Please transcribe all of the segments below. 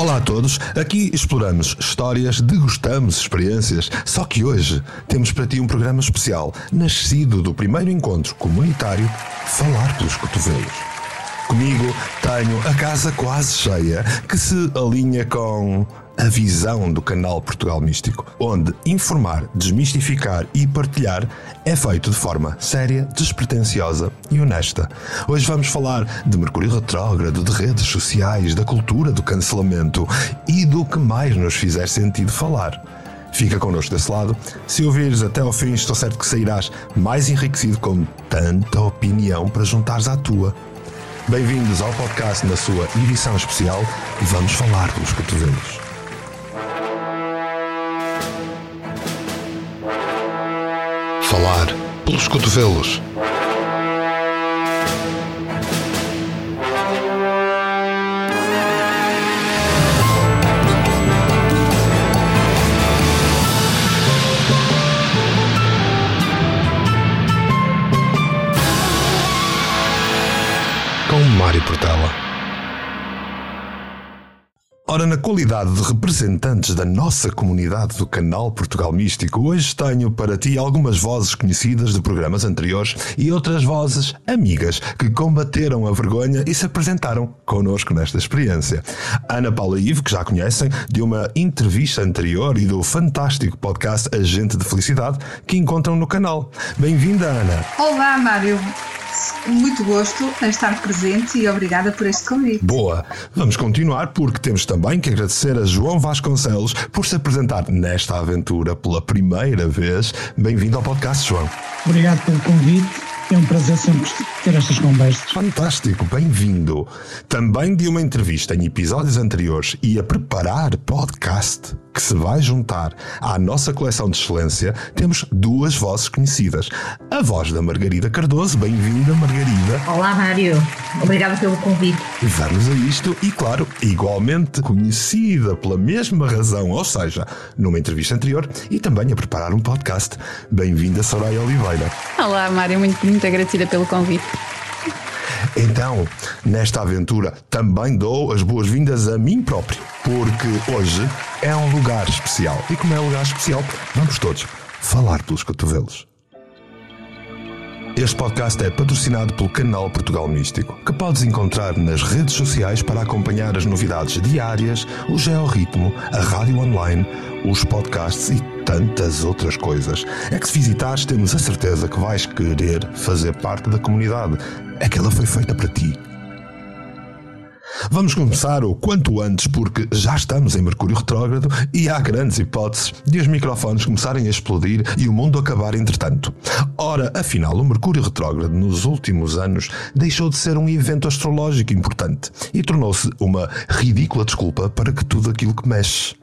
Olá a todos, aqui exploramos histórias, degustamos experiências, só que hoje temos para ti um programa especial, nascido do primeiro encontro comunitário Falar pelos Cotovelos. Comigo tenho a casa quase cheia, que se alinha com a visão do canal Portugal Místico, onde informar, desmistificar e partilhar é feito de forma séria, despretensiosa e honesta. Hoje vamos falar de Mercúrio Retrógrado, de redes sociais, da cultura do cancelamento e do que mais nos fizer sentido falar. Fica connosco desse lado. Se ouvires até ao fim, estou certo que sairás mais enriquecido com tanta opinião para juntares à tua. Bem-vindos ao podcast na sua edição especial e vamos falar dos cotovelos. Falar pelos cotovelos. Portela. Ora, na qualidade de representantes da nossa comunidade do canal Portugal Místico, hoje tenho para ti algumas vozes conhecidas de programas anteriores e outras vozes amigas que combateram a vergonha e se apresentaram connosco nesta experiência. Ana Paula Ivo, que já conhecem, de uma entrevista anterior e do fantástico podcast Agente de Felicidade que encontram no canal. Bem-vinda, Ana. Olá, Mário muito gosto em estar presente e obrigada por este convite. Boa! Vamos continuar porque temos também que agradecer a João Vasconcelos por se apresentar nesta aventura pela primeira vez. Bem-vindo ao podcast, João. Obrigado pelo convite. É um prazer sempre ter estas conversas. Fantástico, bem-vindo. Também de uma entrevista em episódios anteriores e a preparar podcast que se vai juntar à nossa coleção de excelência, temos duas vozes conhecidas. A voz da Margarida Cardoso, bem-vinda, Margarida. Olá, Mário. Obrigada pelo convite. Vamos a isto e, claro, igualmente conhecida pela mesma razão, ou seja, numa entrevista anterior e também a preparar um podcast. Bem-vinda, Soraya Oliveira. Olá, Mário. Muito, muito agradecida pelo convite. Então, nesta aventura, também dou as boas-vindas a mim próprio, porque hoje é um lugar especial. E como é um lugar especial, vamos todos falar pelos cotovelos. Este podcast é patrocinado pelo canal Portugal Místico, que podes encontrar nas redes sociais para acompanhar as novidades diárias, o georritmo, a rádio online, os podcasts e tantas outras coisas. É que se visitares, temos a certeza que vais querer fazer parte da comunidade. É que ela foi feita para ti. Vamos começar o quanto antes, porque já estamos em Mercúrio Retrógrado e há grandes hipóteses de os microfones começarem a explodir e o mundo acabar entretanto. Ora, afinal, o Mercúrio Retrógrado nos últimos anos deixou de ser um evento astrológico importante e tornou-se uma ridícula desculpa para que tudo aquilo que mexe.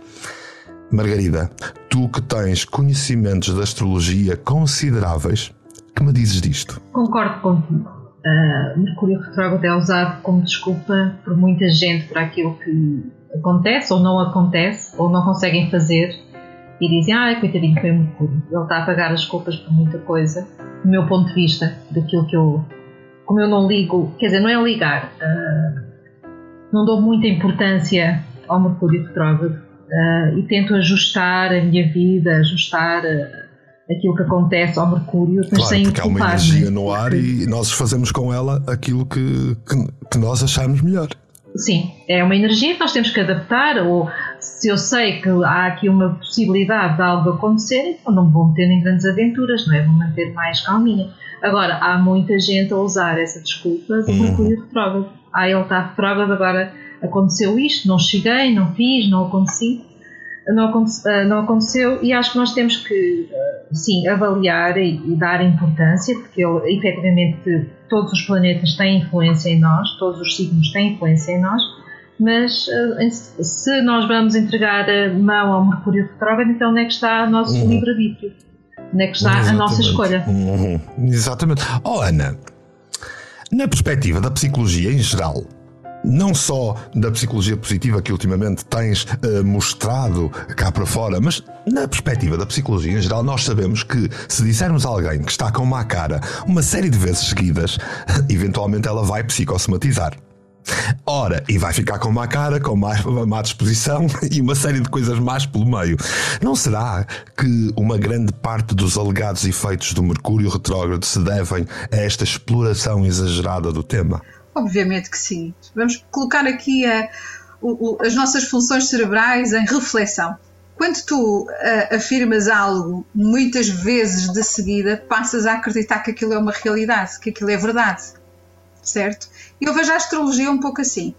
Margarida, tu que tens conhecimentos da astrologia consideráveis, que me dizes disto? Concordo contigo. Uh, Mercúrio retrógrado é usado como desculpa por muita gente para aquilo que acontece ou não acontece ou não conseguem fazer e dizem, ah, coitadinho, foi o Mercúrio. Ele está a pagar as culpas por muita coisa, do meu ponto de vista, daquilo que eu. Como eu não ligo, quer dizer, não é ligar, uh, não dou muita importância ao Mercúrio retrógrado uh, e tento ajustar a minha vida, ajustar aquilo que acontece ao Mercúrio, mas claro, sem porque há uma energia no ar e nós fazemos com ela aquilo que, que, que nós achamos melhor. Sim, é uma energia que nós temos que adaptar, ou se eu sei que há aqui uma possibilidade de algo acontecer, então não vou meter em grandes aventuras, não é? Vou manter mais calminha. Agora, há muita gente a usar essa desculpa do Uhum. Mercúrio retrógrado. Ah, ele está retrógrado, agora aconteceu isto, não cheguei, não fiz, não aconteci, não, aconte- ah, não aconteceu, e acho que nós temos que, ah, sim, avaliar e, e dar importância, porque ele, efetivamente todos os planetas têm influência em nós, todos os signos têm influência em nós, mas em- se nós vamos entregar a mão ao Mercúrio retrógrado, então onde é que está o nosso Uhum. livre-arbítrio? Onde é que está a nossa escolha? Uhum, Exatamente. Oh, Ana, na perspectiva da psicologia em geral, não só da psicologia positiva que ultimamente tens eh, mostrado cá para fora, mas na perspectiva da psicologia em geral, nós sabemos que se dissermos a alguém que está com má cara uma série de vezes seguidas, eventualmente ela vai psicossomatizar. Ora, e vai ficar com má cara, com má, má disposição e uma série de coisas más pelo meio. Não será que uma grande parte dos alegados efeitos do Mercúrio retrógrado se devem a esta exploração exagerada do tema? Obviamente que sim. Vamos colocar aqui a, o, o, as nossas funções cerebrais em reflexão. Quando tu uh, afirmas algo muitas vezes de seguida, passas a acreditar que aquilo é uma realidade, que aquilo é verdade. Certo? Eu vejo a astrologia um pouco assim.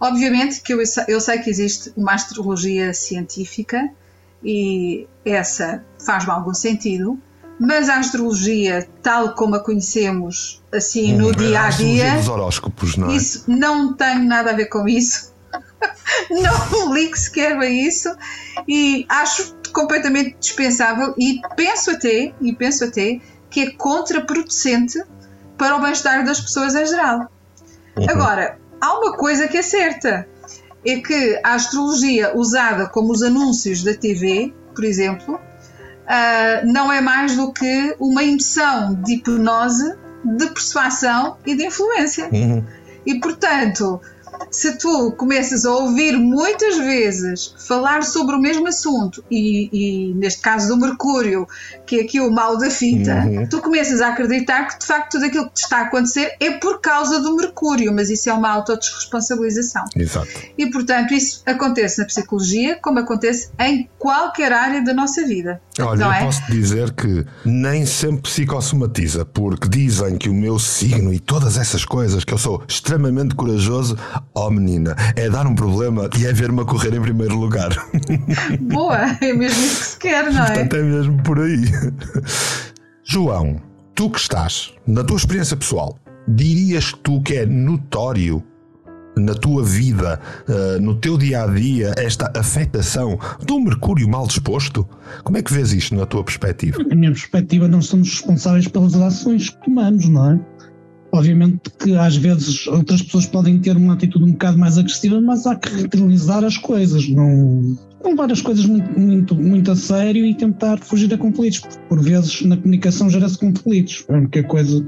Obviamente que eu, eu sei que existe uma astrologia científica e essa faz-me algum sentido, mas a astrologia, tal como a conhecemos assim hum, no dia a dia, dos horóscopos, não é? isso não tem nada a ver com isso. não ligo sequer a isso e acho completamente dispensável e penso até e penso até que é contraproducente para o bem-estar das pessoas em geral. Uhum. Agora, há uma coisa que é certa, é que a astrologia usada como os anúncios da TV, por exemplo, uh, não é mais do que uma emoção de hipnose, de persuasão e de influência. Uhum. E portanto, se tu começas a ouvir muitas vezes falar sobre o mesmo assunto, e, e neste caso do Mercúrio, que é aqui o mal da fita, uhum. tu começas a acreditar que de facto tudo aquilo que te está a acontecer é por causa do Mercúrio, mas isso é uma autodesresponsabilização. Exato. E portanto, isso acontece na psicologia, como acontece em qualquer área da nossa vida. Olha, eu é? posso dizer que nem sempre psicossomatiza, porque dizem que o meu signo e todas essas coisas, que eu sou extremamente corajoso, Oh menina, é dar um problema e é ver-me a correr em primeiro lugar. Boa, é mesmo isso que se quer, não é? Portanto, é mesmo por aí. João, tu que estás, na tua experiência pessoal, dirias tu que é notório na tua vida, uh, no teu dia a dia, esta afetação do Mercúrio mal disposto? Como é que vês isto na tua perspectiva? Na minha perspectiva, não somos responsáveis pelas ações que tomamos, não é? Obviamente que às vezes outras pessoas podem ter uma atitude um bocado mais agressiva, mas há que reutilizar as coisas, não, não levar as coisas muito, muito, muito a sério e tentar fugir a conflitos, porque por vezes na comunicação gera-se conflitos. A única coisa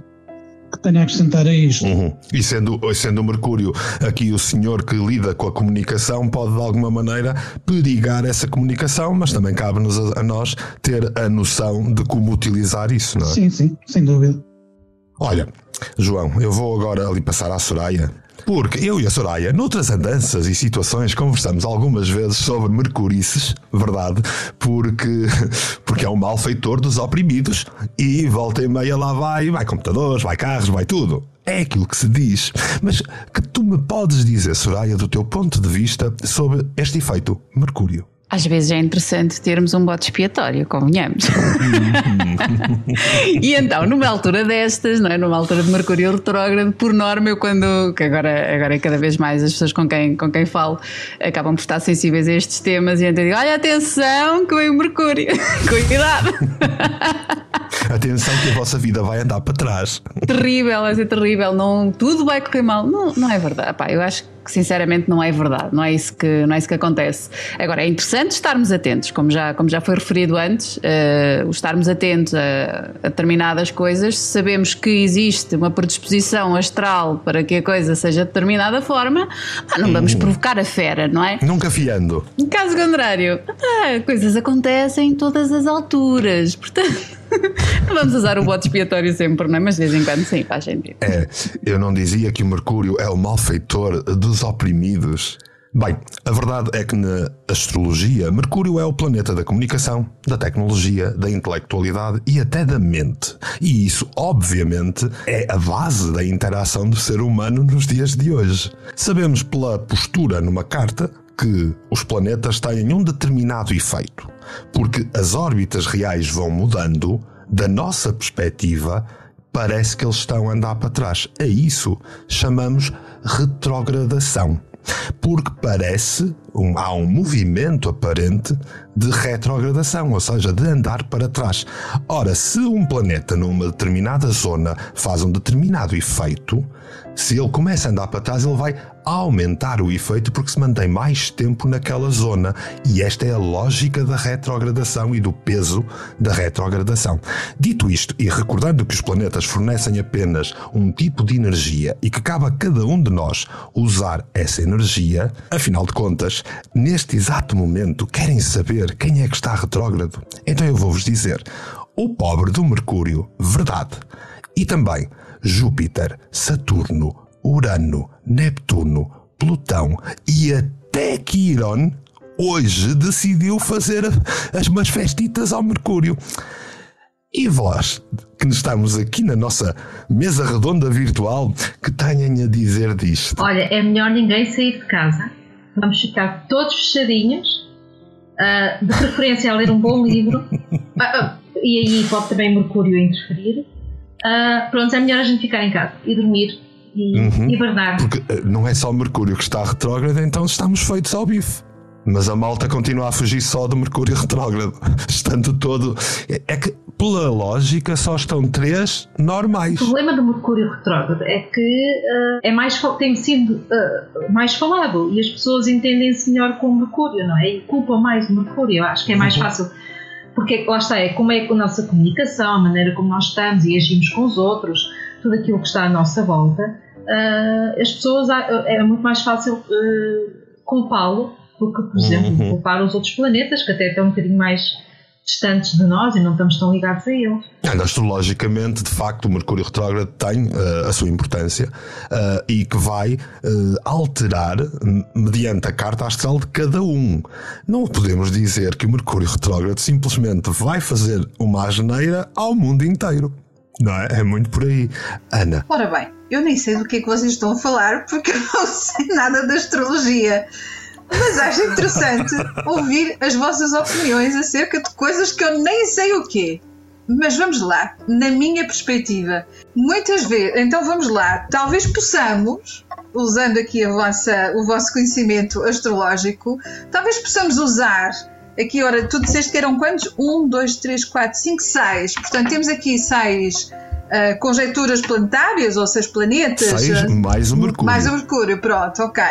que tenho a acrescentar a isto. Uhum. E sendo, sendo o Mercúrio aqui o senhor que lida com a comunicação, pode de alguma maneira perigar essa comunicação, mas também cabe-nos a, a, nós ter a noção de como utilizar isso, não é? Sim, sim, sem dúvida. Olha, João, eu vou agora ali passar à Soraya. Porque eu e a Soraya, noutras andanças e situações, conversamos algumas vezes sobre Mercurices, verdade? Porque, porque é um malfeitor dos oprimidos e volta e meia lá vai, vai computadores, vai carros, vai tudo. É aquilo que se diz. Mas que tu me podes dizer, Soraya, do teu ponto de vista, sobre este efeito Mercúrio? Às vezes é interessante termos um bote expiatório, convenhamos. e então, numa altura destas, não é? numa altura de Mercúrio retrógrado, por norma, eu quando. que agora, agora é cada vez mais as pessoas com quem, com quem falo acabam por estar sensíveis a estes temas, e então digo: olha, atenção, que veio o Mercúrio, cuidado. Atenção que a vossa vida vai andar para trás. Terrível, vai ser terrível, não, tudo vai correr mal. Não, não é verdade. Pá, eu acho que sinceramente não é verdade, não é isso que, não é isso que acontece. Agora, é interessante estarmos atentos, como já, como já foi referido antes, uh, estarmos atentos a, a, determinadas coisas, sabemos que existe uma predisposição astral para que a coisa seja de determinada forma, ah, não vamos hum. provocar a fera, não é? Nunca fiando. Caso contrário, ah, coisas acontecem em todas as alturas, portanto. Vamos usar o bote expiatório sempre, não é? Mas de vez em quando sim, faz sentido. É, eu não dizia que o Mercúrio é o malfeitor dos oprimidos. Bem, a verdade é que na astrologia, Mercúrio é o planeta da comunicação, da tecnologia, da intelectualidade e até da mente. E isso, obviamente, é a base da interação do ser humano nos dias de hoje. Sabemos pela postura numa carta que os planetas têm um determinado efeito porque as órbitas reais vão mudando, da nossa perspectiva, parece que eles estão a andar para trás. A isso chamamos retrogradação. Porque parece, um, há um movimento aparente de retrogradação, ou seja, de andar para trás. Ora, se um planeta numa determinada zona faz um determinado efeito, se ele começa a andar para trás, ele vai aumentar o efeito porque se mantém mais tempo naquela zona. E esta é a lógica da retrogradação e do peso da retrogradação. Dito isto, e recordando que os planetas fornecem apenas um tipo de energia e que cabe a cada um de nós usar essa energia, afinal de contas, neste exato momento, querem saber quem é que está retrógrado? Então eu vou-vos dizer: o pobre do Mercúrio, verdade. E também Júpiter, Saturno, Urano, Neptuno, Plutão e até Quiron hoje decidiu fazer as umas festitas ao Mercúrio. E vós, que estamos aqui na nossa mesa redonda virtual, que tenham a dizer disto? Olha, é melhor ninguém sair de casa. Vamos ficar todos fechadinhos, uh, de preferência a ler um bom livro, uh, uh, e aí pode também Mercúrio interferir. pronto, é melhor a gente ficar em casa e dormir e uhum, hibernar. Porque não é só Mercúrio que está retrógrado, então estamos feitos ao bife. Mas a malta continua a fugir só do Mercúrio retrógrado, estando todo. É que, pela lógica, só estão três normais. O problema do Mercúrio retrógrado é que uh, é mais, tem sido uh, mais falado e as pessoas entendem-se melhor com o Mercúrio, não é? E culpam mais o Mercúrio. Eu acho que é mais uhum. fácil. Porque lá está, é como é a nossa comunicação, a maneira como nós estamos e agimos com os outros, tudo aquilo que está à nossa volta. Uh, as pessoas, é muito mais fácil culpá-lo do que, por exemplo, uhum. culpar os outros planetas, que até estão um bocadinho mais distantes de nós e não estamos tão ligados a eles. Astrologicamente, de facto, o Mercúrio retrógrado tem uh, a sua importância uh, e que vai uh, alterar mediante a carta astral de cada um. Não podemos dizer que o Mercúrio retrógrado simplesmente vai fazer uma asneira ao mundo inteiro. Não é? É muito por aí. Ana. Ora bem, eu nem sei do que é que vocês estão a falar porque eu não sei nada da astrologia. Mas acho interessante ouvir as vossas opiniões acerca de coisas que eu nem sei o quê. Mas vamos lá, na minha perspectiva, muitas vezes, então vamos lá, talvez possamos, usando aqui a vossa, o vosso conhecimento astrológico, talvez possamos usar aqui, ora, tu disseste que eram quantos? Um, dois, três, quatro, cinco, seis. Portanto, temos aqui seis uh, conjecturas planetárias, ou seis planetas. Seis, uh, mais o Mercúrio. Mais o Mercúrio, pronto, ok.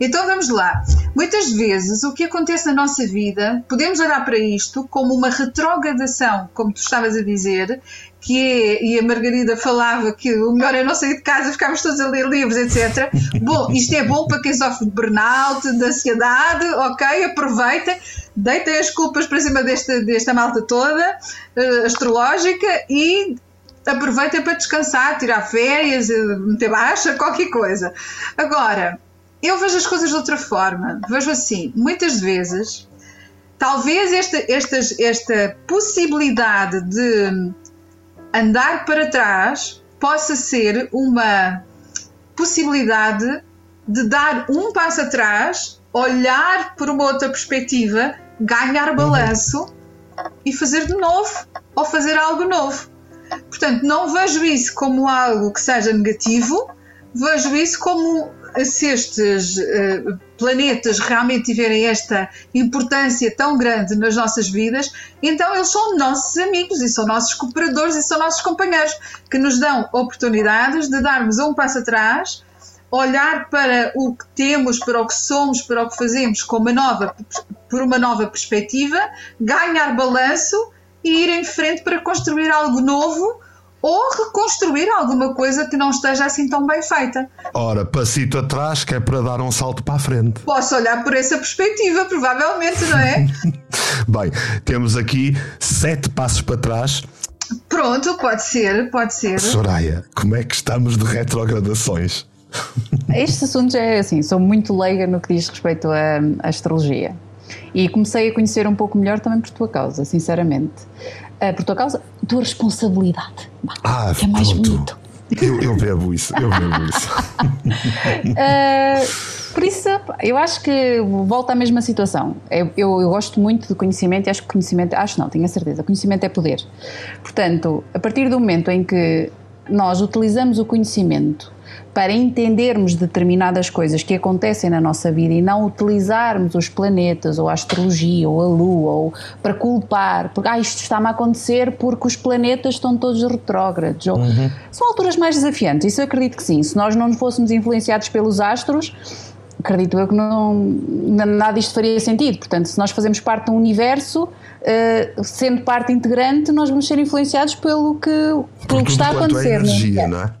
Então vamos lá. Muitas vezes o que acontece na nossa vida, podemos olhar para isto como uma retrogradação, como tu estavas a dizer, que é, e a Margarida falava que o melhor é não sair de casa, ficarmos todos a ler livros, etc. bom, isto é bom para quem sofre de burnout, de ansiedade, ok, aproveita, deitem as culpas para cima desta, desta malta toda, uh, astrológica, e aproveita para descansar, tirar férias, meter baixa, qualquer coisa. Agora, eu vejo as coisas de outra forma. Vejo assim, muitas vezes, talvez esta, esta, esta possibilidade de andar para trás possa ser uma possibilidade de dar um passo atrás, olhar por uma outra perspectiva, ganhar balanço uhum. e fazer de novo ou fazer algo novo. Portanto, não vejo isso como algo que seja negativo, vejo isso como se estes uh, planetas realmente tiverem esta importância tão grande nas nossas vidas, então eles são nossos amigos e são nossos cooperadores e são nossos companheiros que nos dão oportunidades de darmos um passo atrás, olhar para o que temos, para o que somos, para o que fazemos com uma nova, por uma nova perspectiva, ganhar balanço e ir em frente para construir algo novo ou reconstruir alguma coisa que não esteja assim tão bem feita. Ora, passito atrás que é para dar um salto para a frente. Posso olhar por essa perspectiva, provavelmente, não é? bem, temos aqui sete passos para trás. Pronto, pode ser, pode ser. Soraya, como é que estamos de retrogradações? Este assunto é assim, sou muito leiga no que diz respeito à astrologia. E comecei a conhecer um pouco melhor também por tua causa, sinceramente. Uh, por tua causa, tua responsabilidade. Ah, que é mais pronto. bonito. Eu, eu bebo isso, eu bebo isso. uh, por isso, eu acho que volta à mesma situação. Eu, eu, eu, gosto muito do conhecimento e acho que conhecimento, acho não, tenho a certeza, conhecimento é poder. Portanto, a partir do momento em que nós utilizamos o conhecimento para entendermos determinadas coisas que acontecem na nossa vida e não utilizarmos os planetas ou a astrologia ou a lua ou para culpar, porque ah, isto está-me a acontecer porque os planetas estão todos retrógrados. Ou, uhum. São alturas mais desafiantes, isso eu acredito que sim. Se nós não fôssemos influenciados pelos astros, acredito eu que não, nada disto faria sentido. Portanto, se nós fazemos parte de um universo, uh, sendo parte integrante, nós vamos ser influenciados pelo que, pelo que está a é acontecer. É energia, não é?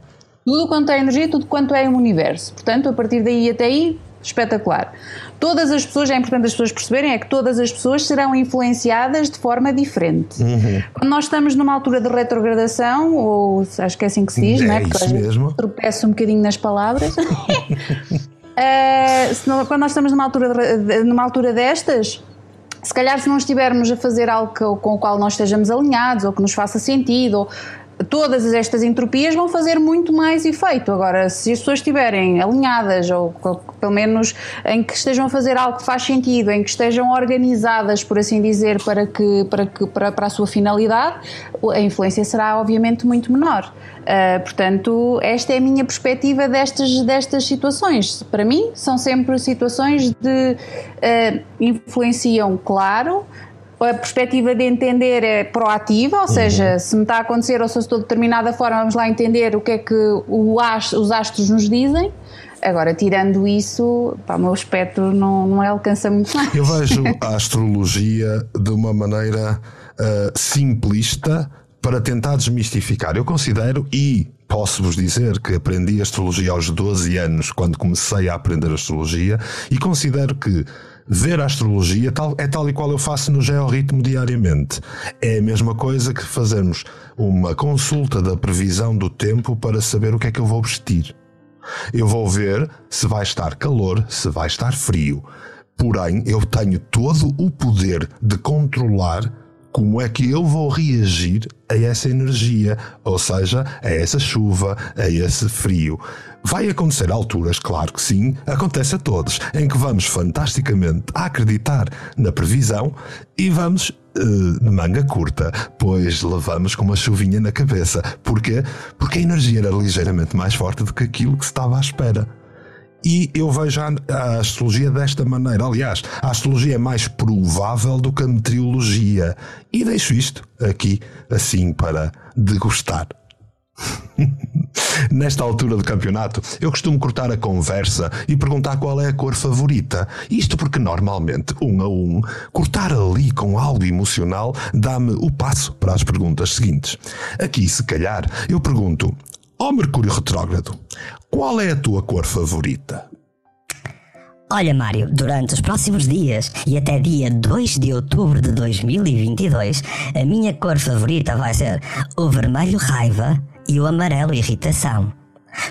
Tudo quanto é energia, tudo quanto é um universo. Portanto, a partir daí até aí, espetacular. Todas as pessoas, é importante as pessoas perceberem, é que todas as pessoas serão influenciadas de forma diferente. Uhum. Quando nós estamos numa altura de retrogradação, ou acho que é assim que se diz, é não é? Porque mesmo. tropeço um bocadinho nas palavras. uh, quando nós estamos numa altura, numa altura destas, se calhar se não estivermos a fazer algo com o qual nós estejamos alinhados ou que nos faça sentido, ou todas estas entropias vão fazer muito mais efeito. Agora, se as pessoas estiverem alinhadas, ou pelo menos em que estejam a fazer algo que faz sentido, em que estejam organizadas, por assim dizer, para, que, para, que, para, para a sua finalidade, a influência será obviamente muito menor. Uh, portanto, esta é a minha perspectiva destas, destas situações. Para mim, são sempre situações de uh, influenciam, claro, a perspectiva de entender é proativa, ou seja, uhum. se me está a acontecer ou se eu estou de determinada forma, vamos lá entender o que é que os astros nos dizem. Agora, tirando isso, pá, o meu espectro não, não alcança muito mais. Eu vejo a astrologia de uma maneira uh, simplista para tentar desmistificar. Eu considero, e posso-vos dizer que aprendi astrologia aos 12 anos, quando comecei a aprender astrologia, e considero que ver a astrologia tal, é tal e qual eu faço no georritmo diariamente. É a mesma coisa que fazermos uma consulta da previsão do tempo para saber o que é que eu vou vestir. Eu vou ver se vai estar calor, se vai estar frio. Porém, eu tenho todo o poder de controlar como é que eu vou reagir a essa energia, ou seja, a essa chuva, a esse frio. Vai acontecer alturas, claro que sim, acontece a todos, em que vamos fantasticamente acreditar na previsão e vamos uh, de manga curta, pois levamos com uma chuvinha na cabeça. Porquê? Porque a energia era ligeiramente mais forte do que aquilo que se estava à espera. E eu vejo a, astrologia desta maneira. Aliás, a astrologia é mais provável do que a meteorologia. E deixo isto aqui assim para degustar. Nesta altura do campeonato, eu costumo cortar a conversa e perguntar qual é a cor favorita. Isto porque normalmente, um a um, cortar ali com algo emocional dá-me o passo para as perguntas seguintes. Aqui, se calhar, eu pergunto: Ó oh, Mercúrio Retrógrado, qual é a tua cor favorita? Olha, Mário, durante os próximos dias e até dia 2 de outubro de 2022, a minha cor favorita vai ser o vermelho raiva e o amarelo irritação.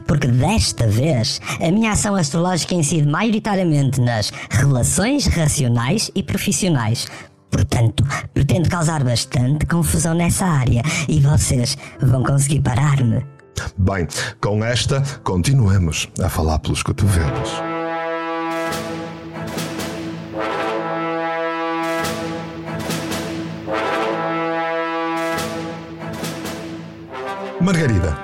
Porque desta vez a minha ação astrológica incide maioritariamente nas relações racionais e profissionais. Portanto, pretendo causar bastante confusão nessa área e vocês vão conseguir parar-me. Bem, com esta, continuemos a falar pelos cotovelos. Margarida,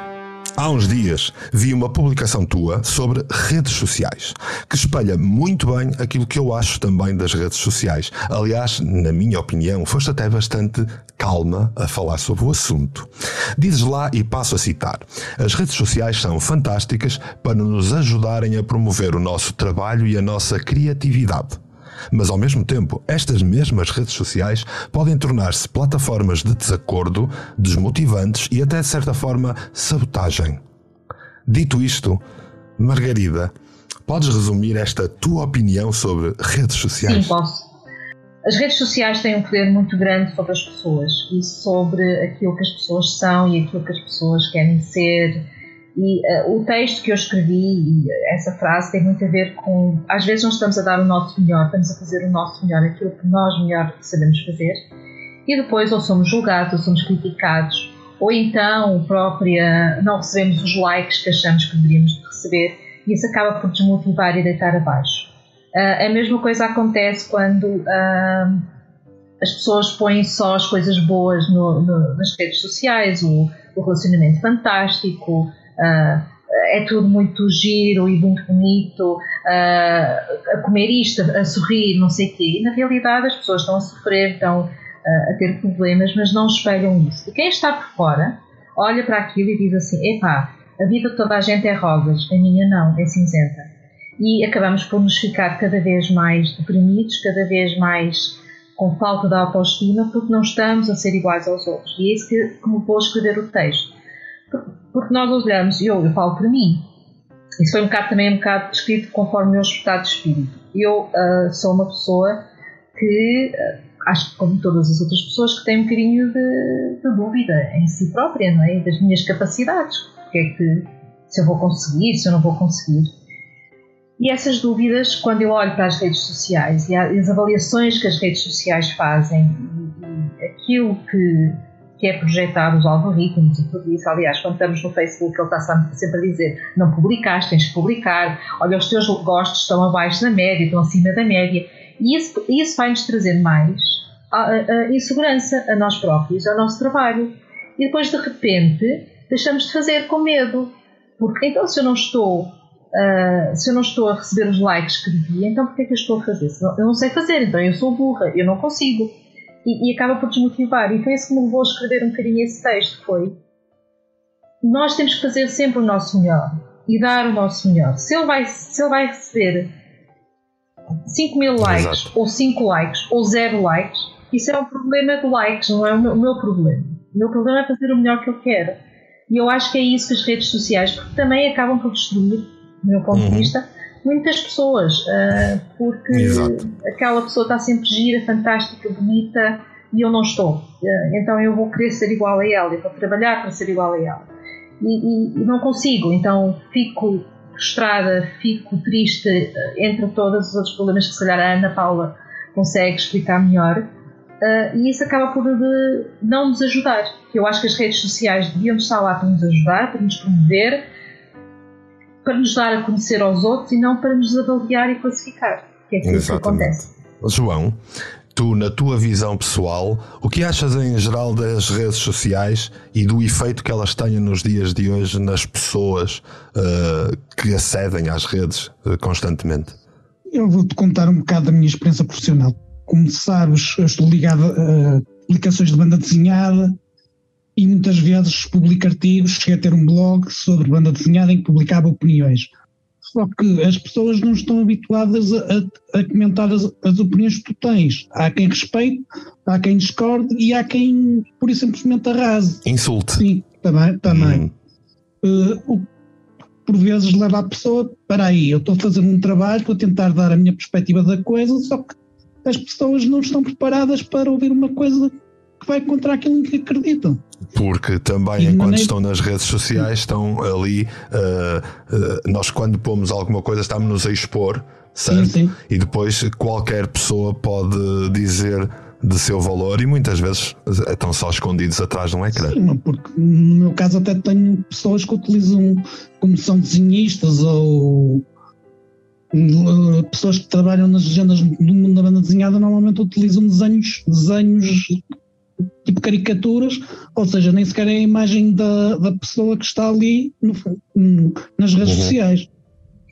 há uns dias vi uma publicação tua sobre redes sociais, que espelha muito bem aquilo que eu acho também das redes sociais. Aliás, na minha opinião, foste até bastante calma a falar sobre o assunto. Dizes lá, e passo a citar: as redes sociais são fantásticas para nos ajudarem a promover o nosso trabalho e a nossa criatividade. Mas ao mesmo tempo, estas mesmas redes sociais podem tornar-se plataformas de desacordo, desmotivantes e até de certa forma sabotagem. Dito isto, Margarida, podes resumir esta tua opinião sobre redes sociais? Sim, posso. As redes sociais têm um poder muito grande sobre as pessoas e sobre aquilo que as pessoas são e aquilo que as pessoas querem ser e uh, o texto que eu escrevi, essa frase, tem muito a ver com. Às vezes não estamos a dar o nosso melhor, estamos a fazer o nosso melhor, aquilo que nós melhor sabemos fazer, e depois ou somos julgados, ou somos criticados, ou então própria, não recebemos os likes que achamos que deveríamos receber, e isso acaba por desmotivar e deitar abaixo. Uh, a mesma coisa acontece quando uh, as pessoas põem só as coisas boas no, no, nas redes sociais, o, o relacionamento fantástico, é tudo muito giro e muito bonito, uh, a comer isto, a sorrir, não sei o quê. E na realidade as pessoas estão a sofrer, estão uh, a ter problemas, mas não espelham isso. E quem está por fora olha para aquilo e diz assim: epá, a vida de toda a gente é rosas, a minha não, é cinzenta. E acabamos por nos ficar cada vez mais deprimidos, cada vez mais com falta de autoestima, porque não estamos a ser iguais aos outros. E é isso que me vou escrever o texto. Porque nós olhamos, e eu, eu falo para mim, isso foi um bocado também um bocado descrito conforme o meu estado de espírito. Eu uh, sou uma pessoa que, uh, acho que como todas as outras pessoas, que tem um bocadinho de, de dúvida em si própria, não é? Das minhas capacidades. Porque é que, se eu vou conseguir, se eu não vou conseguir. E essas dúvidas, quando eu olho para as redes sociais e as avaliações que as redes sociais fazem, e aquilo que, que é projetado, os algoritmos e tudo isso, aliás, quando estamos no Facebook, ele está sempre a dizer: não publicaste, tens que publicar, olha, os teus gostos estão abaixo da média, estão acima da média. E isso, isso vai-nos trazer mais a, a, a insegurança a nós próprios, ao nosso trabalho. E depois, de repente, deixamos de fazer com medo. Porque então, se eu não estou Uh, se eu não estou a receber os likes que devia, então porquê é que eu estou a fazer? Eu não sei fazer, então eu sou burra, eu não consigo. E, e acaba por desmotivar. E foi isso que me levou a escrever um bocadinho esse texto, foi nós temos que fazer sempre o nosso melhor e dar o nosso melhor. Se ele vai, se ele vai receber 5 mil likes, Exato. ou 5 likes, ou 0 likes, isso é um problema de likes, não é o meu, o meu problema. O meu problema é fazer o melhor que eu quero. E eu acho que é isso que as redes sociais, porque também acabam por destruir do meu ponto uhum. de vista, muitas pessoas, uh, porque Exato. aquela pessoa está sempre gira, fantástica, bonita e eu não estou. Uh, então eu vou querer ser igual a ela, eu vou trabalhar para ser igual a ela. E, e, e não consigo, então fico frustrada, fico triste uh, entre todos os outros problemas que se calhar a Ana Paula consegue explicar melhor. e isso acaba por de, não nos ajudar. Eu acho que as redes sociais deviam estar lá para nos ajudar, para nos promover, para nos dar a conhecer aos outros e não para nos avaliar e classificar, que é aquilo que acontece. João, tu, na tua visão pessoal, o que achas em geral das redes sociais e do efeito que elas têm nos dias de hoje nas pessoas uh, que acedem às redes uh, constantemente? Eu vou-te contar um bocado da minha experiência profissional. Como sabes, eu estou ligado a aplicações de banda desenhada, e muitas vezes publico artigos, cheguei a ter um blog sobre banda desenhada em que publicava opiniões. Só que as pessoas não estão habituadas a, a, comentar as, as, opiniões que tu tens. Há quem respeite, há quem discorde e há quem, por isso, simplesmente arrase. Insulte. Sim, também. também. Hum. Uh, o, por vezes leva a pessoa, para aí, eu estou a fazer um trabalho, estou a tentar dar a minha perspectiva da coisa, só que as pessoas não estão preparadas para ouvir uma coisa que vai contra aquilo em que acreditam. Porque também, enquanto maneira... estão nas redes sociais, estão ali. Uh, uh, nós, quando pomos alguma coisa, estamos-nos a expor, certo? Sim, sim. E depois qualquer pessoa pode dizer de seu valor e muitas vezes estão só escondidos atrás de um ecrã. Sim, porque no meu caso até tenho pessoas que utilizam como são desenhistas ou pessoas que trabalham nas legendas do mundo da banda desenhada normalmente utilizam desenhos, desenhos tipo caricaturas, ou seja, nem sequer é a imagem da, da pessoa que está ali no, nas redes uhum. sociais.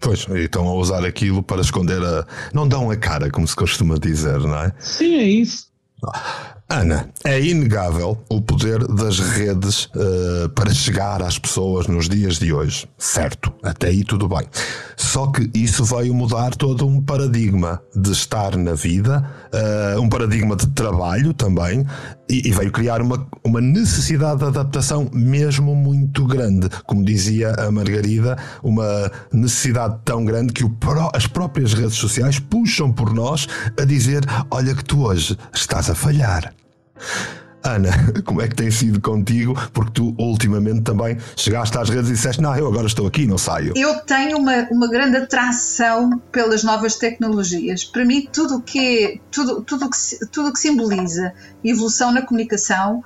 Pois, e estão a usar aquilo para esconder a. Não dão a cara, como se costuma dizer, não é? Sim, é isso. Ana, é inegável o poder das redes uh, para chegar às pessoas nos dias de hoje. Certo, até aí tudo bem. Só que isso veio mudar todo um paradigma de estar na vida, uh, um paradigma de trabalho também, e, e, veio criar uma, uma necessidade de adaptação mesmo muito grande. Como dizia a Margarida, uma necessidade tão grande que o, as próprias redes sociais puxam por nós a dizer: Olha, que tu hoje estás a falhar. Ana, como é que tem sido contigo? Porque tu ultimamente também chegaste às redes e disseste: Não, eu agora estou aqui, não saio. Eu tenho uma, uma grande atração pelas novas tecnologias. Para mim, tudo que, tudo, tudo que, tudo que simboliza evolução na comunicação,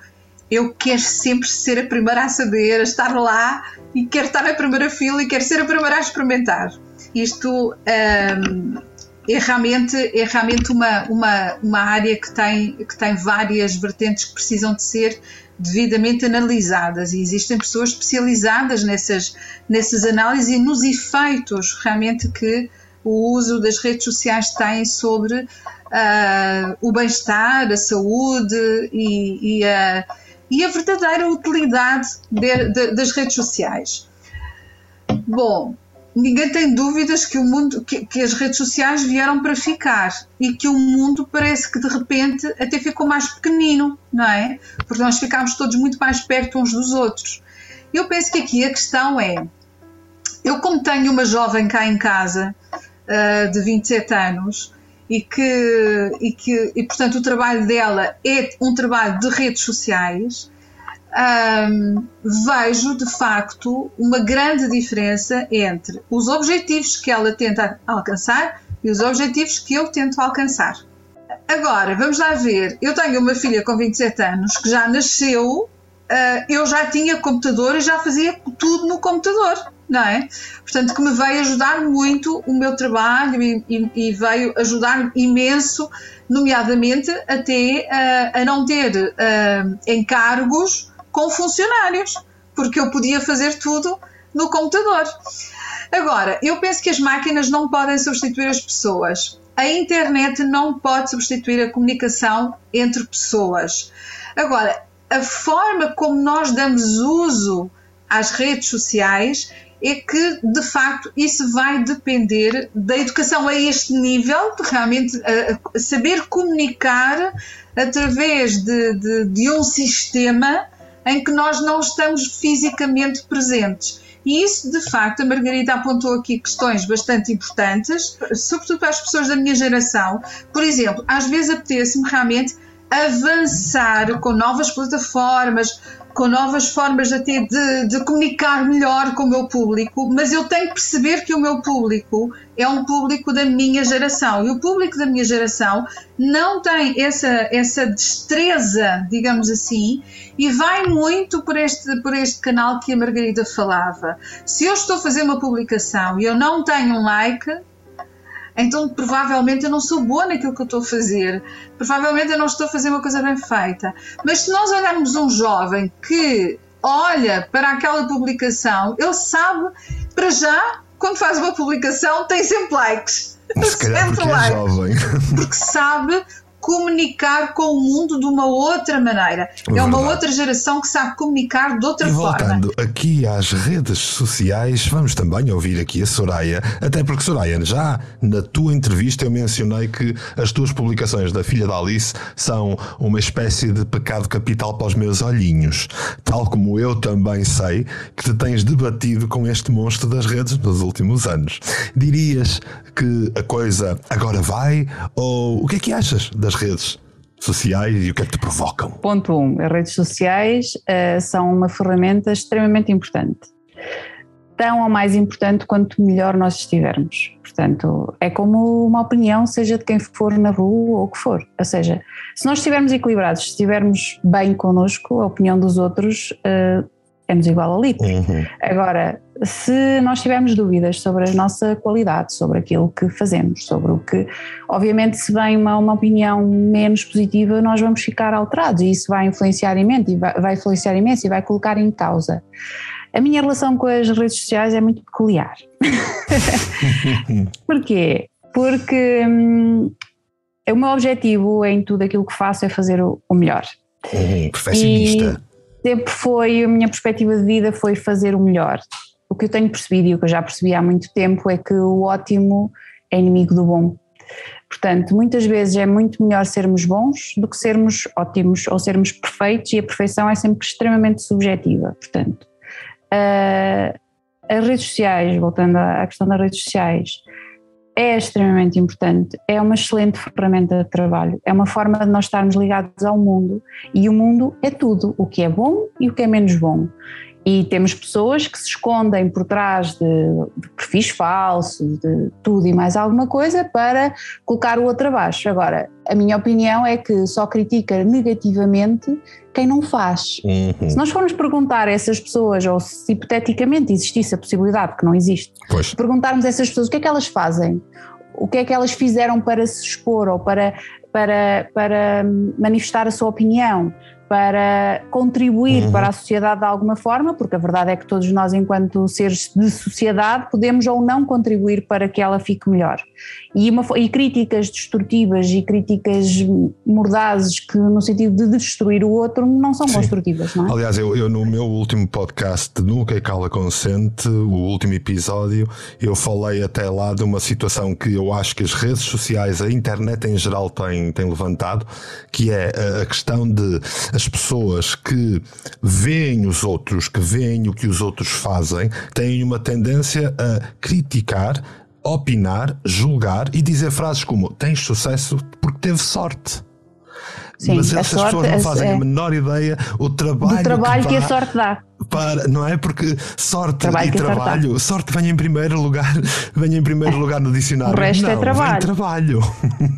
eu quero sempre ser a primeira a saber, a estar lá e quero estar na primeira fila e quero ser a primeira a experimentar. Isto. Um, é realmente, é realmente uma, uma, uma área que tem, que tem várias vertentes que precisam de ser devidamente analisadas e existem pessoas especializadas nessas, nessas análises e nos efeitos realmente que o uso das redes sociais tem sobre uh, o bem-estar, a saúde e, e, a, e, a, verdadeira utilidade de, de, das redes sociais. Bom, ninguém tem dúvidas que o mundo, que, que, as redes sociais vieram para ficar e que o mundo parece que de repente até ficou mais pequenino, não é? Porque nós ficámos todos muito mais perto uns dos outros. Eu penso que aqui a questão é, eu como tenho uma jovem cá em casa uh, de 27 anos e que, e que e portanto o trabalho dela é um trabalho de redes sociais, vejo de facto uma grande diferença entre os objetivos que ela tenta alcançar e os objetivos que eu tento alcançar. Agora, vamos lá ver. Eu tenho uma filha com 27 anos que já nasceu, uh, eu já tinha computador e já fazia tudo no computador, não é? Portanto, que me veio ajudar muito o meu trabalho e, e, veio ajudar imenso, nomeadamente até uh, a não ter uh, encargos com funcionários, porque eu podia fazer tudo no computador. Agora, eu penso que as máquinas não podem substituir as pessoas. A internet não pode substituir a comunicação entre pessoas. Agora, a forma como nós damos uso às redes sociais é que, de facto, isso vai depender da educação a este nível, de realmente saber comunicar através de, de, de um sistema em que nós não estamos fisicamente presentes. E isso, de facto, a Margarida apontou aqui questões bastante importantes, sobretudo para as pessoas da minha geração. Por exemplo, às vezes apetece-me realmente avançar com novas plataformas, com novas formas até de, de, comunicar melhor com o meu público, mas eu tenho que perceber que o meu público é um público da minha geração e o público da minha geração não tem essa, essa destreza, digamos assim, e vai muito por este, por este canal que a Margarida falava. Se eu estou a fazer uma publicação e eu não tenho um like, então provavelmente eu não sou boa naquilo que eu estou a fazer, provavelmente eu não estou a fazer uma coisa bem feita. Mas se nós olharmos um jovem que olha para aquela publicação, ele sabe, para já, quando faz uma publicação, tem sempre likes. Se calhar porque é jovem. Porque sabe comunicar com o mundo de uma outra maneira. É, é uma outra geração que sabe comunicar de outra e voltando forma. aqui às redes sociais, vamos também ouvir aqui a Soraya, até porque Soraya, já na tua entrevista eu mencionei que as tuas publicações da filha da Alice são uma espécie de pecado capital para os meus olhinhos, tal como eu também sei que te tens debatido com este monstro das redes nos últimos anos. Dirias que a coisa agora vai ou o que é que achas das redes sociais e o que é que te provocam? Ponto 1. Um, as redes sociais uh, são uma ferramenta extremamente importante. Tão ou mais importante quanto melhor nós estivermos. Portanto, é como uma opinião, seja de quem for na rua ou o que for. Ou seja, se nós estivermos equilibrados, se estivermos bem connosco, a opinião dos outros uh, é-nos igual ao litro. Uhum. Agora, se nós tivermos dúvidas sobre a nossa qualidade, sobre aquilo que fazemos, sobre o que, obviamente, se vem uma, uma opinião menos positiva, nós vamos ficar alterados e isso vai influenciar imenso, e vai, vai influenciar imenso e vai colocar em causa. A minha relação com as redes sociais é muito peculiar. Porquê? Porque hum, o meu objetivo em tudo aquilo que faço é fazer o, o melhor. Hum, perfeccionista. E sempre foi, a minha perspectiva de vida foi fazer o melhor o que eu tenho percebido e o que eu já percebi há muito tempo é que o ótimo é inimigo do bom. Portanto, muitas vezes é muito melhor sermos bons do que sermos ótimos ou sermos perfeitos e a perfeição é sempre extremamente subjetiva. Portanto, uh, as redes sociais, voltando à questão das redes sociais, é extremamente importante, é uma excelente ferramenta de trabalho, é uma forma de nós estarmos ligados ao mundo. E o mundo é tudo, o que é bom e o que é menos bom. E temos pessoas que se escondem por trás de, de, perfis falsos, de tudo e mais alguma coisa para colocar o outro abaixo. Agora, a minha opinião é que só critica negativamente quem não faz. Uhum. Se nós formos perguntar a essas pessoas, ou se hipoteticamente existisse a possibilidade, que não existe, pois. perguntarmos a essas pessoas o que é que elas fazem, o que é que elas fizeram para se expor ou para, para, para manifestar a sua opinião, para contribuir uhum. para a sociedade de alguma forma, porque a verdade é que todos nós, enquanto seres de sociedade, podemos ou não contribuir para que ela fique melhor. E, uma, e críticas destrutivas e críticas mordazes que, no sentido de destruir o outro, não são Sim. construtivas. Não é? Aliás, eu, eu, no meu último podcast, Nunca e Cala Consente, o último episódio, eu falei até lá de uma situação que eu acho que as redes sociais, a internet em geral, tem, tem levantado, que é a questão de as pessoas que veem os outros, que veem o que os outros fazem, têm uma tendência a criticar, opinar, julgar e dizer frases como tens sucesso porque teve sorte. Sim, Mas essas sorte, pessoas não fazem é... a menor ideia o trabalho, do trabalho que, que, a sorte dá. Para, não é? Porque sorte trabalho e trabalho, sorte, sorte vem em primeiro lugar, vem em primeiro lugar no dicionário. O resto é não, é trabalho. trabalho.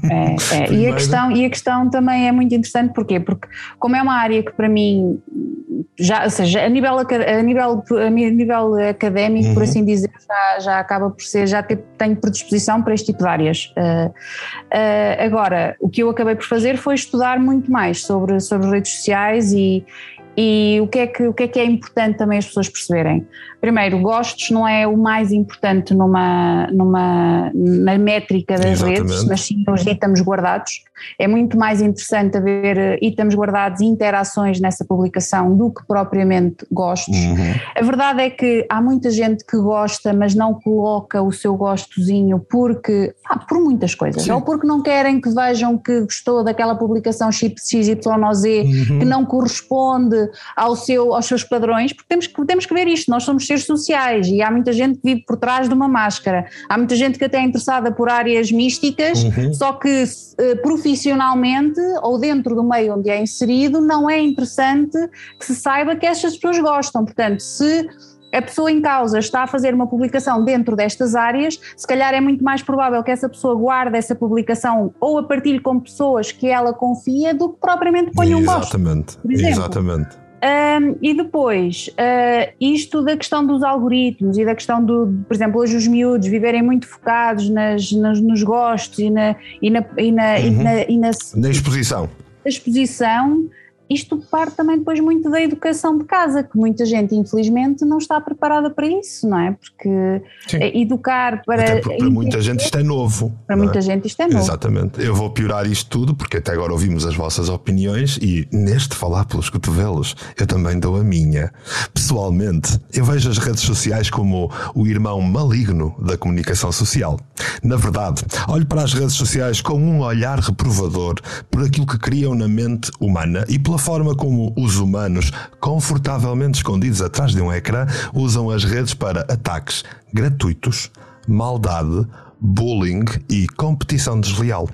É, é. E, a questão, e a questão também é muito interessante, porquê? Porque como é uma área que para mim já, ou seja, a nível, a nível, a nível académico, uhum. por assim dizer, já, já acaba por ser, já tenho predisposição para este tipo de áreas. Uh, uh, agora, o que eu acabei por fazer foi estudar muito mais sobre, sobre redes sociais e, e o que, é que, o que é que é importante também as pessoas perceberem? Primeiro, gostos não é o mais importante numa, numa, na métrica das Exatamente. redes, mas sim os itens guardados. É muito mais interessante haver eh, itens guardados e interações nessa publicação do que propriamente gostos. Uhum. A verdade é que há muita gente que gosta, mas não coloca o seu gostozinho porque, ah, por muitas coisas. Sim. Ou porque não querem que vejam que gostou daquela publicação XYZ uhum. que não corresponde ao seu, aos seus padrões, porque temos, temos que ver isto, nós somos seres sociais e há muita gente que vive por trás de uma máscara, há muita gente que até é interessada por áreas místicas, uhum. só que uh, profissionalmente ou dentro do meio onde é inserido não é interessante que se saiba que estas pessoas gostam, portanto se a pessoa em causa está a fazer uma publicação dentro destas áreas, se calhar é muito mais provável que essa pessoa guarde essa publicação ou a partilhe com pessoas que ela confia do que propriamente ponha um gosto. Exatamente, exatamente. Um, e depois, uh, isto da questão dos algoritmos e da questão do, por exemplo, hoje os miúdos viverem muito focados nas, nas nos gostos e na, e na, e na, uhum. e na, e na, na exposição. exposição isto parte também depois muito da educação de casa, que muita gente, infelizmente, não está preparada para isso, não é? Porque Sim. educar para. Até para muita gente isto é novo. Para muita é? gente isto é novo. Exatamente. Eu vou piorar isto tudo, porque até agora ouvimos as vossas opiniões e neste falar pelos cotovelos, eu também dou a minha. Pessoalmente, eu vejo as redes sociais como o irmão maligno da comunicação social. Na verdade, olho para as redes sociais com um olhar reprovador por aquilo que criam na mente humana e pela forma como os humanos, confortavelmente escondidos atrás de um ecrã, usam as redes para ataques gratuitos, maldade, bullying e competição desleal.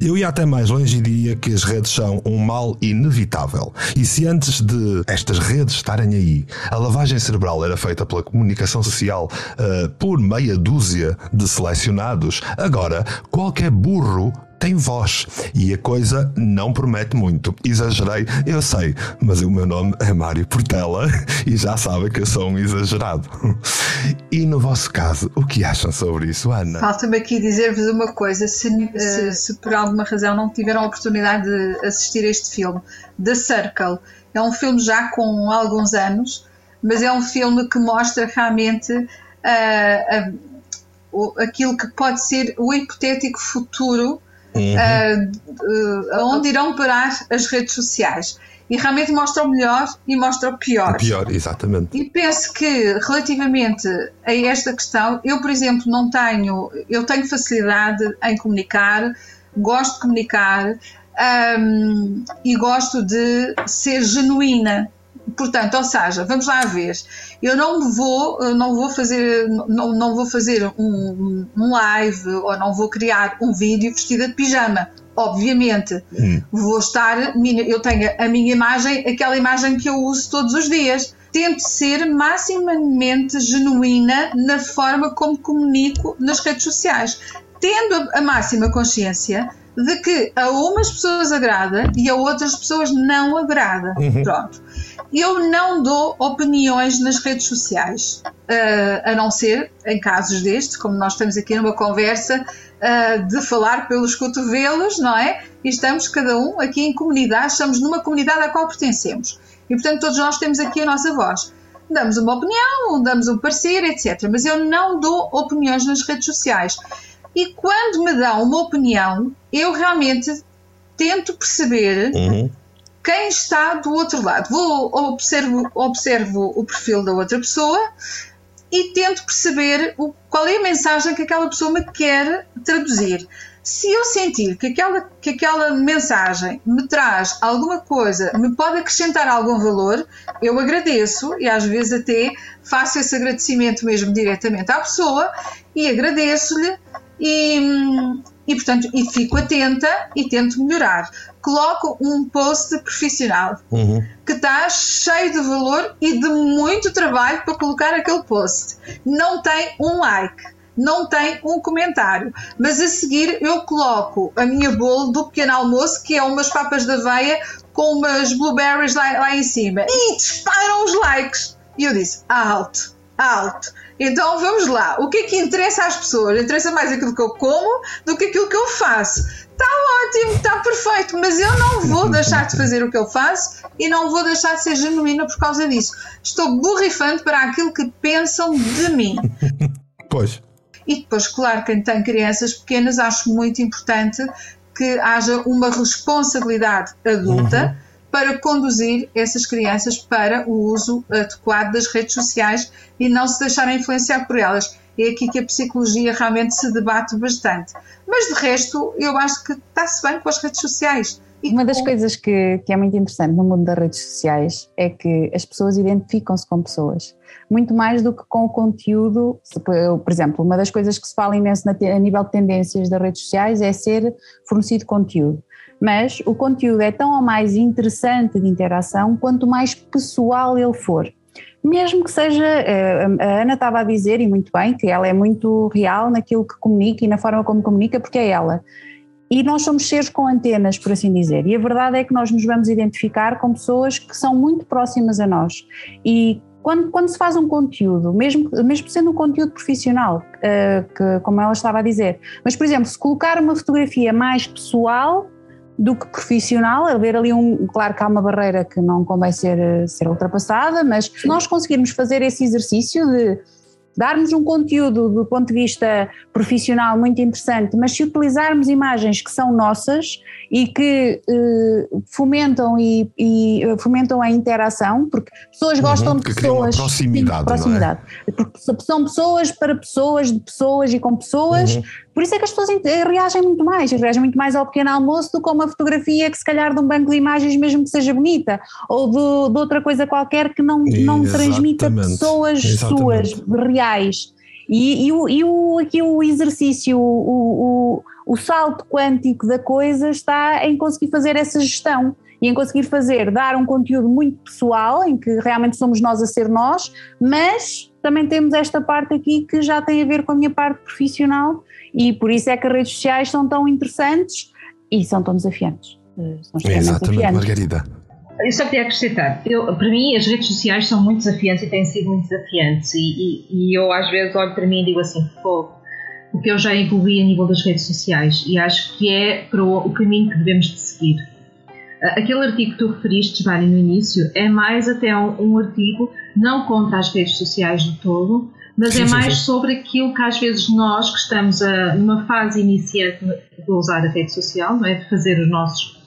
Eu ia até mais longe e diria que as redes são um mal inevitável. E se antes de estas redes estarem aí, a lavagem cerebral era feita pela comunicação social uh, por meia dúzia de selecionados, agora qualquer burro tem voz e a coisa não promete muito. Exagerei, eu sei, mas o meu nome é Mário Portela e já sabem que eu sou um exagerado. E no vosso caso, o que acham sobre isso, Ana? Falta-me aqui dizer-vos uma coisa: se, se, se, por alguma razão não tiveram a oportunidade de assistir a este filme, The Circle, é um filme já com alguns anos, mas é um filme que mostra realmente. Uh, uh, aquilo que pode ser o hipotético futuro uhum. uh, aonde irão parar as redes sociais. E realmente mostra o melhor e mostra o pior. O pior, exatamente. E penso que, relativamente a esta questão, eu, por exemplo, não tenho, eu tenho facilidade em comunicar, gosto de comunicar um, e gosto de ser genuína portanto, ou seja, vamos lá ver. Eu não vou, não vou fazer, não, não vou fazer um, um live ou não vou criar um vídeo vestida de pijama. Obviamente, hum. vou estar. Eu tenho a minha imagem, aquela imagem que eu uso todos os dias. Tento ser maximamente genuína na forma como comunico nas redes sociais, tendo a máxima consciência de que a umas pessoas agrada e a outras pessoas não agrada. Uhum. Pronto. Eu não dou opiniões nas redes sociais, uh, a não ser em casos destes, como nós estamos aqui numa conversa uh, de falar pelos cotovelos, não é? E estamos cada um aqui em comunidade, estamos numa comunidade à qual pertencemos. E portanto todos nós temos aqui a nossa voz. Damos uma opinião, damos um parecer, etc. Mas eu não dou opiniões nas redes sociais. E quando me dão uma opinião, eu realmente tento perceber uhum quem está do outro lado. Vou observo, observo o perfil da outra pessoa e tento perceber o, qual é a mensagem que aquela pessoa me quer traduzir. Se eu sentir que aquela, que aquela mensagem me traz alguma coisa, me pode acrescentar algum valor, eu agradeço e às vezes até faço esse agradecimento mesmo diretamente à pessoa e agradeço-lhe e, e portanto e fico atenta e tento melhorar. Coloco um post profissional uhum. que está cheio de valor e de muito trabalho para colocar aquele post. Não tem um like, não tem um comentário, mas a seguir eu coloco a minha bolo do pequeno almoço, que é umas papas da aveia com umas blueberries lá, lá em cima, e disparam os likes. E eu disse: alto, alto então vamos lá. O que é que interessa às pessoas? Interessa mais aquilo que eu como do que aquilo que eu faço. Está ótimo, está perfeito, mas eu não vou deixar de fazer o que eu faço e não vou deixar de ser genuína por causa disso. Estou borrifando para aquilo que pensam de mim. Pois. E depois, claro, quem tem crianças pequenas, acho muito importante que haja uma responsabilidade adulta. Uhum para conduzir essas crianças para o uso adequado das redes sociais e não se deixarem influenciar por elas. É aqui que a psicologia realmente se debate bastante. Mas de resto, eu acho que está-se bem com as redes sociais. E Uma das coisas que, que é muito interessante no mundo das redes sociais é que as pessoas identificam-se com pessoas, muito mais do que com o conteúdo. Por exemplo, uma das coisas que se fala imenso a nível de tendências das redes sociais é ser fornecido conteúdo mas o conteúdo é tão ou mais interessante de interação quanto mais pessoal ele for. Mesmo que seja, eh, a Ana estava a dizer, e muito bem, que ela é muito real naquilo que comunica e na forma como comunica, porque é ela. E nós somos seres com antenas, por assim dizer. E a verdade é que nós nos vamos identificar com pessoas que são muito próximas a nós. E quando, quando se faz um conteúdo, mesmo, mesmo sendo um conteúdo profissional, uh, que, como ela estava a dizer, mas, por exemplo, se colocar uma fotografia mais pessoal, do que profissional, haver ali um, claro que há uma barreira que não convém ser, ser ultrapassada, mas se nós conseguirmos fazer esse exercício de darmos um conteúdo do ponto de vista profissional muito interessante, mas se utilizarmos imagens que são nossas e que eh, fomentam e, e, eh, fomentam a interação, porque pessoas uhum, gostam de pessoas. proximidade. Sim, proximidade. É? Porque são pessoas para pessoas, de pessoas e com pessoas. Uhum. Por isso é que as pessoas reagem muito mais, reagem muito mais ao pequeno almoço do que a uma fotografia que se calhar de um banco de imagens, mesmo que seja bonita, ou de, de outra coisa qualquer que não, não transmita pessoas Exatamente. suas, reais. E, e, o, e o, aqui o exercício, o, o, o salto quântico da coisa está em conseguir fazer essa gestão e em conseguir fazer, dar um conteúdo muito pessoal, em que realmente somos nós a ser nós, mas também temos esta parte aqui que já tem a ver com a minha parte profissional e por isso é que as redes sociais são tão interessantes e são tão desafiantes. Eh, são Exatamente, desafiantes. Margarida. Eu só queria acrescentar, eu, para mim as redes sociais são muito desafiantes e têm sido muito desafiantes e, e, e eu às vezes olho para mim e digo assim, pô, o que eu já evolui a nível das redes sociais e acho que é para o, o caminho que devemos de seguir. Aquele artigo que tu referiste, Vani, no início, é mais até um, um, artigo não contra as redes sociais do todo, mas sim, é mais sim, sim. sobre aquilo que às vezes nós que estamos a, numa fase iniciante de usar a rede social, não é? de fazer os nossos,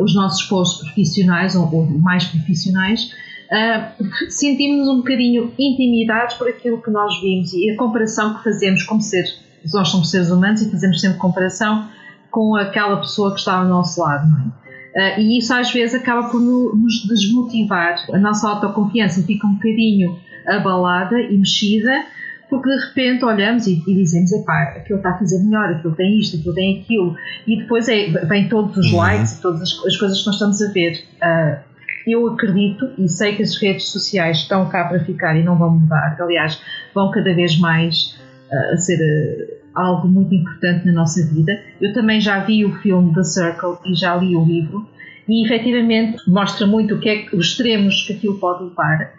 os nossos posts profissionais ou, ou mais profissionais, uh, sentimos um bocadinho intimidados por aquilo que nós vimos e a comparação que fazemos como seres, nós somos seres humanos e fazemos sempre comparação com aquela pessoa que está ao nosso lado, não é? Uh, e isso às vezes acaba por nos desmotivar. A nossa autoconfiança fica um bocadinho abalada e mexida, porque de repente olhamos e, e dizemos: epá, aquilo está a fazer melhor, aquilo tem isto, aquilo tem aquilo, e depois é, vem todos os uhum. likes e todas as, as, coisas que nós estamos a ver. Uh, eu acredito e sei que as redes sociais estão cá para ficar e não vão mudar, aliás, vão cada vez mais uh, a ser algo muito importante na nossa vida. Eu também já vi o filme The Circle e já li o livro e efetivamente mostra muito o que é os extremos que aquilo pode levar.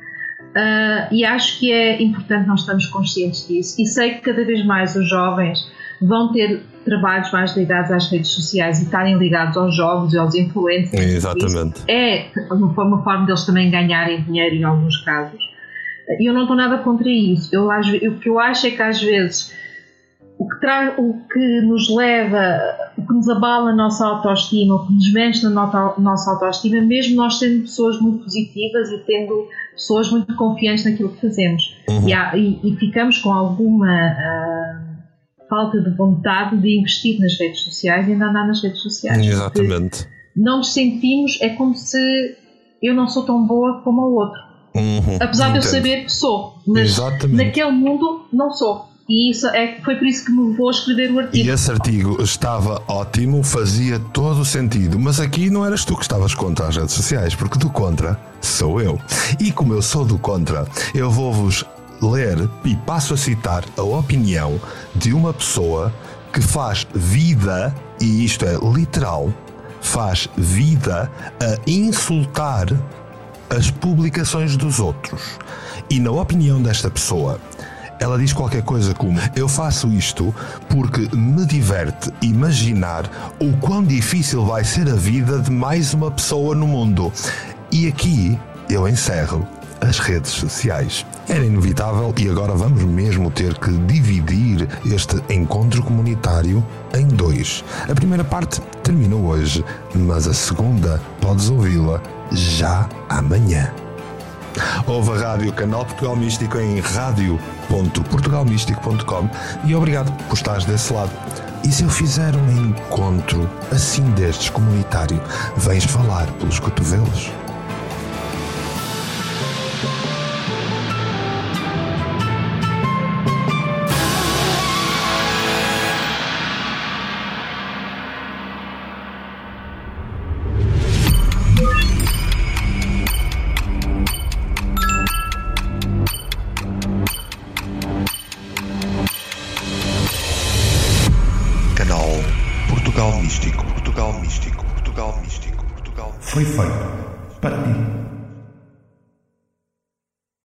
Uh, e acho que é importante nós estarmos conscientes disso. E sei que cada vez mais os jovens vão ter trabalhos mais ligados às redes sociais e estarem ligados aos jogos e aos influencers. Exatamente. É uma forma deles também ganharem dinheiro em alguns casos. E eu não estou nada contra isso. Eu, o que eu acho é que às vezes o que, traz, o que nos leva, o que nos abala a nossa autoestima, o que nos mexe na nossa autoestima, mesmo nós sendo pessoas muito positivas e tendo pessoas muito confiantes naquilo que fazemos. Uhum. E, há, e, e, ficamos com alguma uh, falta de vontade de investir nas redes sociais e de andar nas redes sociais. Exatamente. Não nos sentimos, é como se eu não sou tão boa como o outro. Uhum. Apesar Entendo. de eu saber que sou, mas Exatamente. naquele mundo não sou. E isso é, foi por isso que me vou escrever o artigo. E esse artigo estava ótimo, fazia todo o sentido, mas aqui não eras tu que estavas contra as redes sociais, porque do contra sou eu. E como eu sou do contra, eu vou-vos ler e passo a citar a opinião de uma pessoa que faz vida, e isto é literal, faz vida a insultar as publicações dos outros. E na opinião desta pessoa, ela diz qualquer coisa como: Eu faço isto porque me diverte imaginar o quão difícil vai ser a vida de mais uma pessoa no mundo. E aqui eu encerro as redes sociais. Era inevitável e agora vamos mesmo ter que dividir este encontro comunitário em dois. A primeira parte termina hoje, mas a segunda podes ouvi-la já amanhã. Ouve a rádio Canal Portugal Místico em rádio.portugalmístico.com e obrigado por estares desse lado. E se eu fizer um encontro assim destes comunitário, vens falar pelos cotovelos?